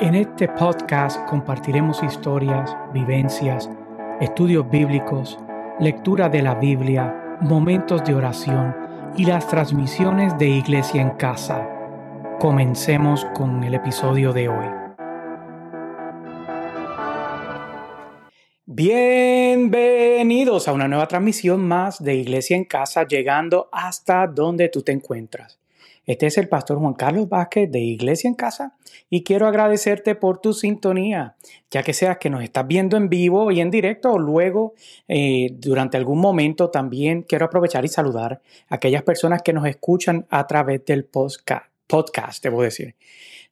En este podcast compartiremos historias, vivencias, estudios bíblicos, lectura de la Biblia, momentos de oración y las transmisiones de Iglesia en Casa. Comencemos con el episodio de hoy. Bienvenidos a una nueva transmisión más de Iglesia en Casa, llegando hasta donde tú te encuentras. Este es el pastor Juan Carlos Vázquez de Iglesia en Casa y quiero agradecerte por tu sintonía, ya que seas que nos estás viendo en vivo y en directo o luego eh, durante algún momento también quiero aprovechar y saludar a aquellas personas que nos escuchan a través del podcast, debo decir.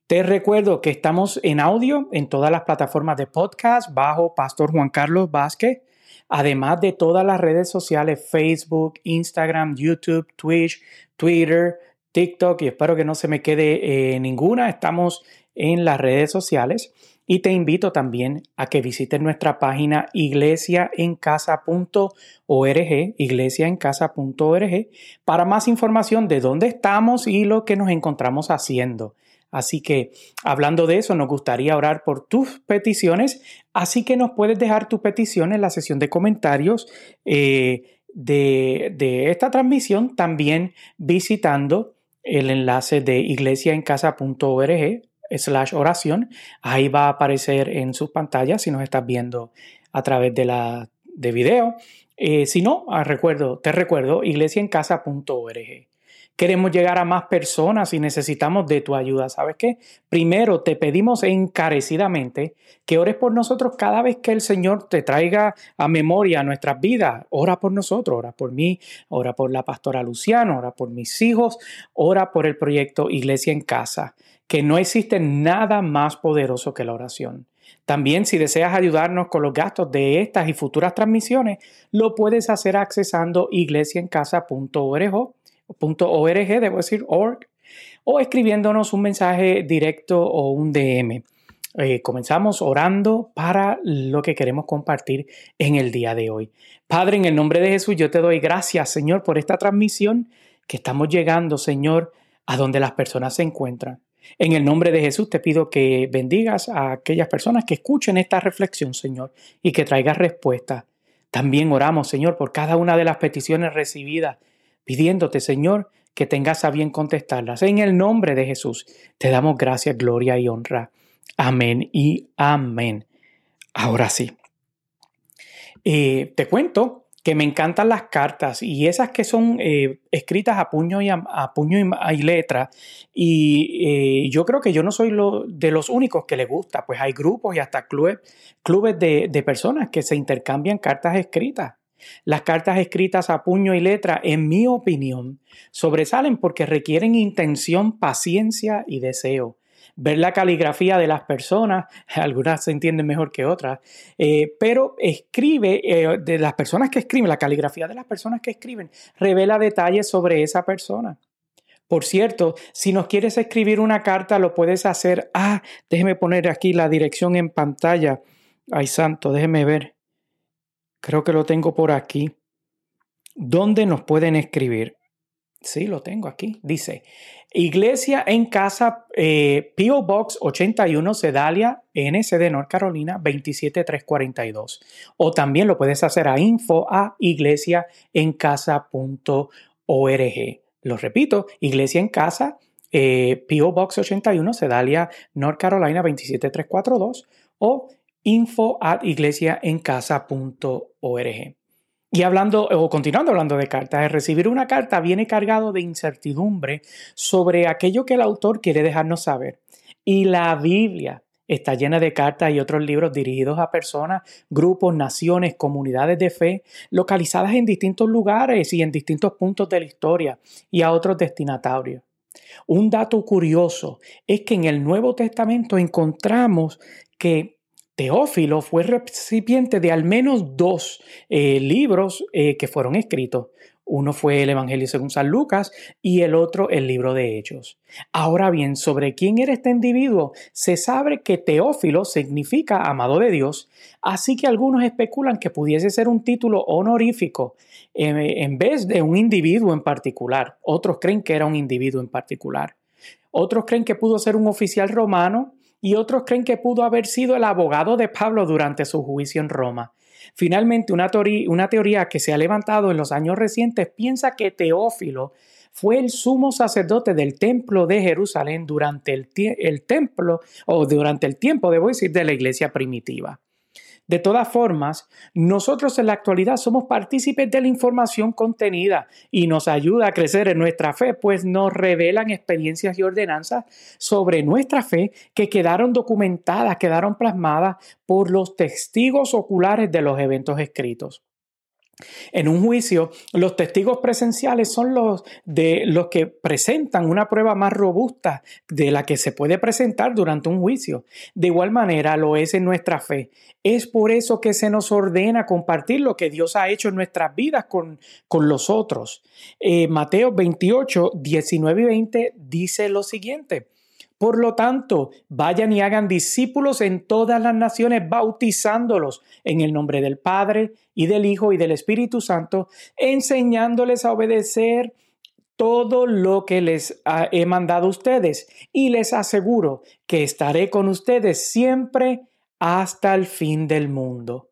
Te recuerdo que estamos en audio en todas las plataformas de podcast bajo Pastor Juan Carlos Vázquez además de todas las redes sociales, Facebook, Instagram, YouTube, Twitch, Twitter, TikTok y espero que no se me quede eh, ninguna. Estamos en las redes sociales y te invito también a que visites nuestra página iglesiaencasa.org, iglesiaencasa.org, para más información de dónde estamos y lo que nos encontramos haciendo. Así que, hablando de eso, nos gustaría orar por tus peticiones, así que nos puedes dejar tu petición en la sesión de comentarios eh, de, de esta transmisión, también visitando el enlace de iglesiaencasa.org slash oración. Ahí va a aparecer en sus pantallas si nos estás viendo a través de la de video. Eh, si no, ah, recuerdo, te recuerdo, iglesiaencasa.org. Queremos llegar a más personas y necesitamos de tu ayuda. ¿Sabes qué? Primero te pedimos encarecidamente que ores por nosotros cada vez que el Señor te traiga a memoria nuestras vidas. Ora por nosotros, ora por mí, ora por la pastora Luciano, ora por mis hijos, ora por el proyecto Iglesia en Casa, que no existe nada más poderoso que la oración. También si deseas ayudarnos con los gastos de estas y futuras transmisiones, lo puedes hacer accesando iglesiaencasa.org .org, debo decir org, o escribiéndonos un mensaje directo o un DM. Eh, comenzamos orando para lo que queremos compartir en el día de hoy. Padre, en el nombre de Jesús, yo te doy gracias, Señor, por esta transmisión que estamos llegando, Señor, a donde las personas se encuentran. En el nombre de Jesús te pido que bendigas a aquellas personas que escuchen esta reflexión, Señor, y que traigas respuesta. También oramos, Señor, por cada una de las peticiones recibidas pidiéndote, Señor, que tengas a bien contestarlas. En el nombre de Jesús, te damos gracias, gloria y honra. Amén y amén. Ahora sí. Eh, te cuento que me encantan las cartas y esas que son eh, escritas a puño y, a, puño y, letra. Y eh, yo creo que yo no soy lo, de los únicos que le gusta, pues hay grupos y hasta clubes, clubes de, de personas que se intercambian cartas escritas. Las cartas escritas a puño y letra, en mi opinión, sobresalen porque requieren intención, paciencia y deseo. Ver la caligrafía de las personas, algunas se entienden mejor que otras, eh, pero escribe, eh, de las personas que escriben, la caligrafía de las personas que escriben, revela detalles sobre esa persona. Por cierto, si nos quieres escribir una carta, lo puedes hacer. Ah, déjeme poner aquí la dirección en pantalla. Ay, santo, déjeme ver. Creo que lo tengo por aquí. ¿Dónde nos pueden escribir? Sí, lo tengo aquí. Dice, Iglesia en Casa, eh, P.O. Box 81, Sedalia, NSD, North Carolina, 27342. O también lo puedes hacer a info a iglesiaencasa.org. Lo repito, Iglesia en Casa, eh, P.O. Box 81, Sedalia, North Carolina, 27342. O info at iglesiaencasa.org. Y hablando, o continuando hablando de cartas, recibir una carta viene cargado de incertidumbre sobre aquello que el autor quiere dejarnos saber. Y la Biblia está llena de cartas y otros libros dirigidos a personas, grupos, naciones, comunidades de fe, localizadas en distintos lugares y en distintos puntos de la historia y a otros destinatarios. Un dato curioso es que en el Nuevo Testamento encontramos que Teófilo fue recipiente de al menos dos eh, libros eh, que fueron escritos. Uno fue el Evangelio según San Lucas y el otro el libro de Hechos. Ahora bien, sobre quién era este individuo, se sabe que Teófilo significa amado de Dios, así que algunos especulan que pudiese ser un título honorífico eh, en vez de un individuo en particular. Otros creen que era un individuo en particular. Otros creen que pudo ser un oficial romano y otros creen que pudo haber sido el abogado de Pablo durante su juicio en Roma. Finalmente, una, teoría, que se ha levantado en los años recientes piensa que Teófilo fue el sumo sacerdote del templo de Jerusalén durante el, el templo, o durante el tiempo, debo decir, de la iglesia primitiva. De todas formas, nosotros en la actualidad somos partícipes de la información contenida y nos ayuda a crecer en nuestra fe, pues nos revelan experiencias y ordenanzas sobre nuestra fe que quedaron documentadas, quedaron plasmadas por los testigos oculares de los eventos escritos. En un juicio, los testigos presenciales son los de los que presentan una prueba más robusta de la que se puede presentar durante un juicio. De igual manera lo es en nuestra fe. Es por eso que se nos ordena compartir lo que Dios ha hecho en nuestras vidas con, con los otros. Eh, Mateo 28, 19 y 20 dice lo siguiente. Por lo tanto, vayan y hagan discípulos en todas las naciones, bautizándolos en el nombre del Padre y del Hijo y del Espíritu Santo, enseñándoles a obedecer todo lo que les he mandado a ustedes. Y les aseguro que estaré con ustedes siempre hasta el fin del mundo.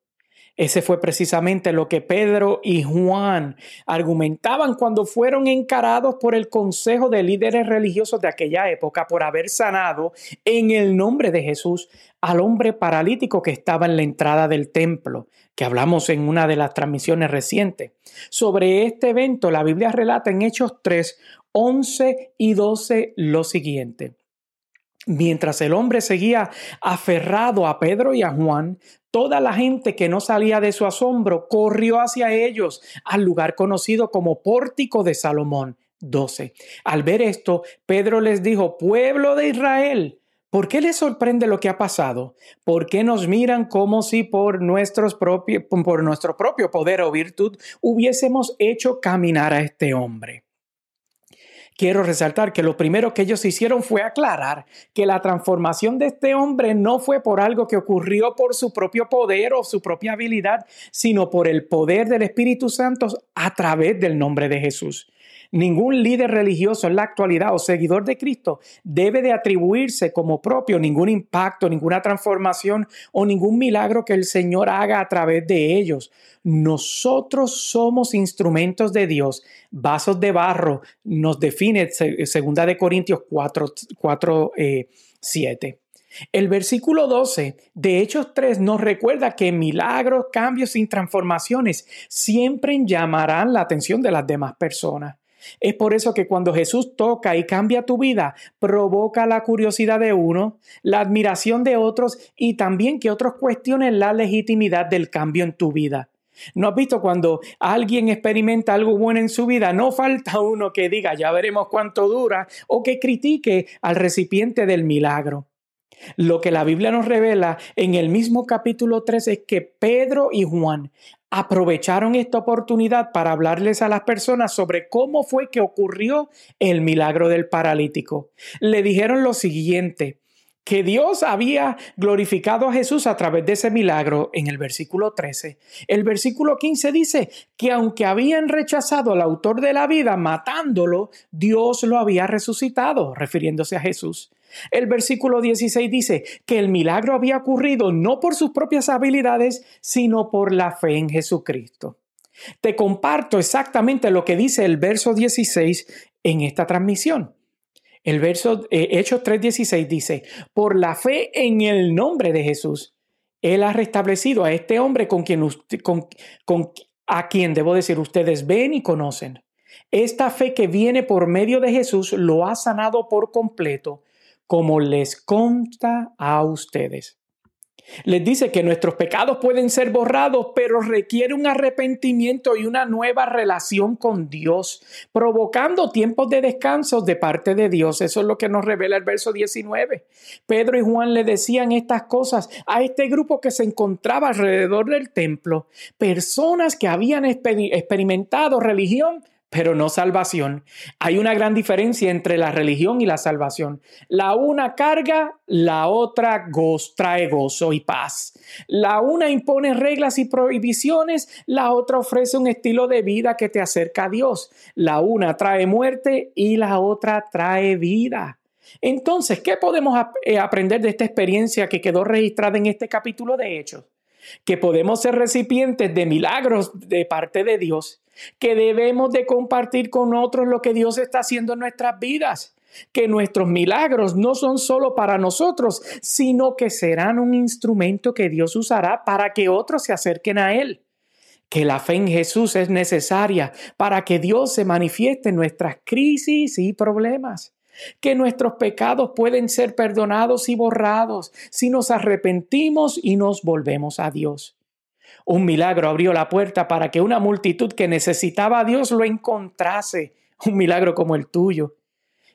Ese fue precisamente lo que Pedro y Juan argumentaban cuando fueron encarados por el consejo de líderes religiosos de aquella época por haber sanado en el nombre de Jesús al hombre paralítico que estaba en la entrada del templo, que hablamos en una de las transmisiones recientes. Sobre este evento, la Biblia relata en Hechos 3, 11 y 12 lo siguiente. Mientras el hombre seguía aferrado a Pedro y a Juan, toda la gente que no salía de su asombro corrió hacia ellos al lugar conocido como Pórtico de Salomón 12. Al ver esto, Pedro les dijo, pueblo de Israel, ¿por qué les sorprende lo que ha pasado? ¿Por qué nos miran como si por, nuestros por nuestro propio poder o virtud hubiésemos hecho caminar a este hombre? Quiero resaltar que lo primero que ellos hicieron fue aclarar que la transformación de este hombre no fue por algo que ocurrió por su propio poder o su propia habilidad, sino por el poder del Espíritu Santo a través del nombre de Jesús. Ningún líder religioso en la actualidad o seguidor de Cristo debe de atribuirse como propio ningún impacto, ninguna transformación o ningún milagro que el Señor haga a través de ellos. Nosotros somos instrumentos de Dios, vasos de barro, nos define segunda de Corintios 4, 4 7. El versículo 12 de Hechos 3 nos recuerda que milagros, cambios y transformaciones siempre llamarán la atención de las demás personas. Es por eso que cuando Jesús toca y cambia tu vida, provoca la curiosidad de uno, la admiración de otros y también que otros cuestionen la legitimidad del cambio en tu vida. ¿No has visto cuando alguien experimenta algo bueno en su vida? No falta uno que diga, ya veremos cuánto dura, o que critique al recipiente del milagro. Lo que la Biblia nos revela en el mismo capítulo 3 es que Pedro y Juan aprovecharon esta oportunidad para hablarles a las personas sobre cómo fue que ocurrió el milagro del paralítico. Le dijeron lo siguiente, que Dios había glorificado a Jesús a través de ese milagro en el versículo 13. El versículo 15 dice que aunque habían rechazado al autor de la vida matándolo, Dios lo había resucitado, refiriéndose a Jesús. El versículo 16 dice que el milagro había ocurrido no por sus propias habilidades, sino por la fe en Jesucristo. Te comparto exactamente lo que dice el verso 16 en esta transmisión. El verso eh, Hechos 3:16 dice, por la fe en el nombre de Jesús, Él ha restablecido a este hombre con quien, con, con, a quien debo decir ustedes ven y conocen. Esta fe que viene por medio de Jesús lo ha sanado por completo como les consta a ustedes. Les dice que nuestros pecados pueden ser borrados, pero requiere un arrepentimiento y una nueva relación con Dios, provocando tiempos de descanso de parte de Dios. Eso es lo que nos revela el verso 19. Pedro y Juan le decían estas cosas a este grupo que se encontraba alrededor del templo, personas que habían experimentado religión pero no salvación. Hay una gran diferencia entre la religión y la salvación. La una carga, la otra trae gozo y paz. La una impone reglas y prohibiciones, la otra ofrece un estilo de vida que te acerca a Dios. La una trae muerte y la otra trae vida. Entonces, ¿qué podemos eh, aprender de esta experiencia que quedó registrada en este capítulo de Hechos? Que podemos ser recipientes de milagros de parte de Dios, que debemos de compartir con otros lo que Dios está haciendo en nuestras vidas, que nuestros milagros no son solo para nosotros, sino que serán un instrumento que Dios usará para que otros se acerquen a Él. Que la fe en Jesús es necesaria para que Dios se manifieste en nuestras crisis y problemas, que nuestros pecados pueden ser perdonados y borrados si nos arrepentimos y nos volvemos a Dios. Un milagro abrió la puerta para que una multitud que necesitaba a Dios lo encontrase, un milagro como el tuyo.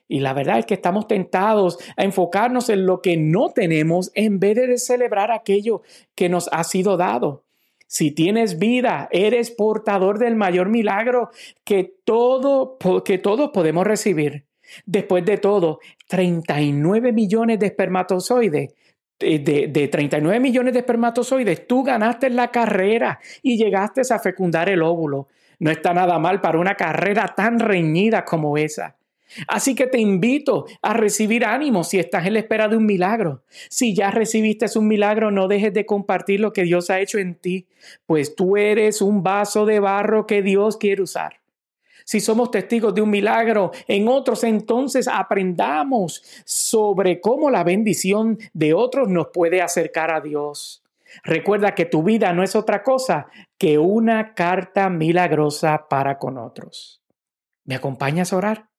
Y la verdad es que estamos tentados a enfocarnos en lo que no tenemos en vez de celebrar aquello que nos ha sido dado. Si tienes vida, eres portador del mayor milagro que, todo, que todos podemos recibir. Después de todo, 39 millones de espermatozoides de, de, 39 millones de espermatozoides, tú ganaste la carrera y llegaste a fecundar el óvulo. No está nada mal para una carrera tan reñida como esa. Así que te invito a recibir ánimo si estás en la espera de un milagro. Si ya recibiste un milagro, no dejes de compartir lo que Dios ha hecho en ti, pues tú eres un vaso de barro que Dios quiere usar. Si somos testigos de un milagro en otros, entonces aprendamos sobre cómo la bendición de otros nos puede acercar a Dios. Recuerda que tu vida no es otra cosa que una carta milagrosa para con otros. ¿Me acompañas a orar?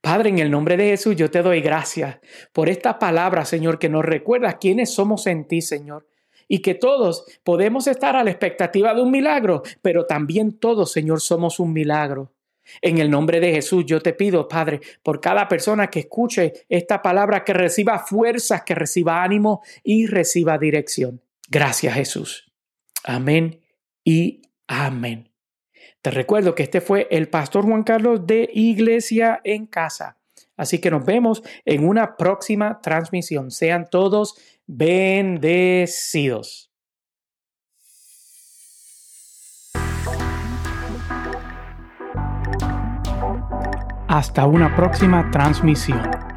Padre, en el nombre de Jesús, yo te doy gracias por esta palabra, Señor, que nos recuerda quiénes somos en ti, Señor. Y que todos podemos estar a la expectativa de un milagro, pero también todos, Señor, somos un milagro. En el nombre de Jesús, yo te pido, Padre, por cada persona que escuche esta palabra, que reciba fuerzas, que reciba ánimo y reciba dirección. Gracias, Jesús. Amén y amén. Te recuerdo que este fue el pastor Juan Carlos de Iglesia en Casa. Así que nos vemos en una próxima transmisión. Sean todos bendecidos. Hasta una próxima transmisión.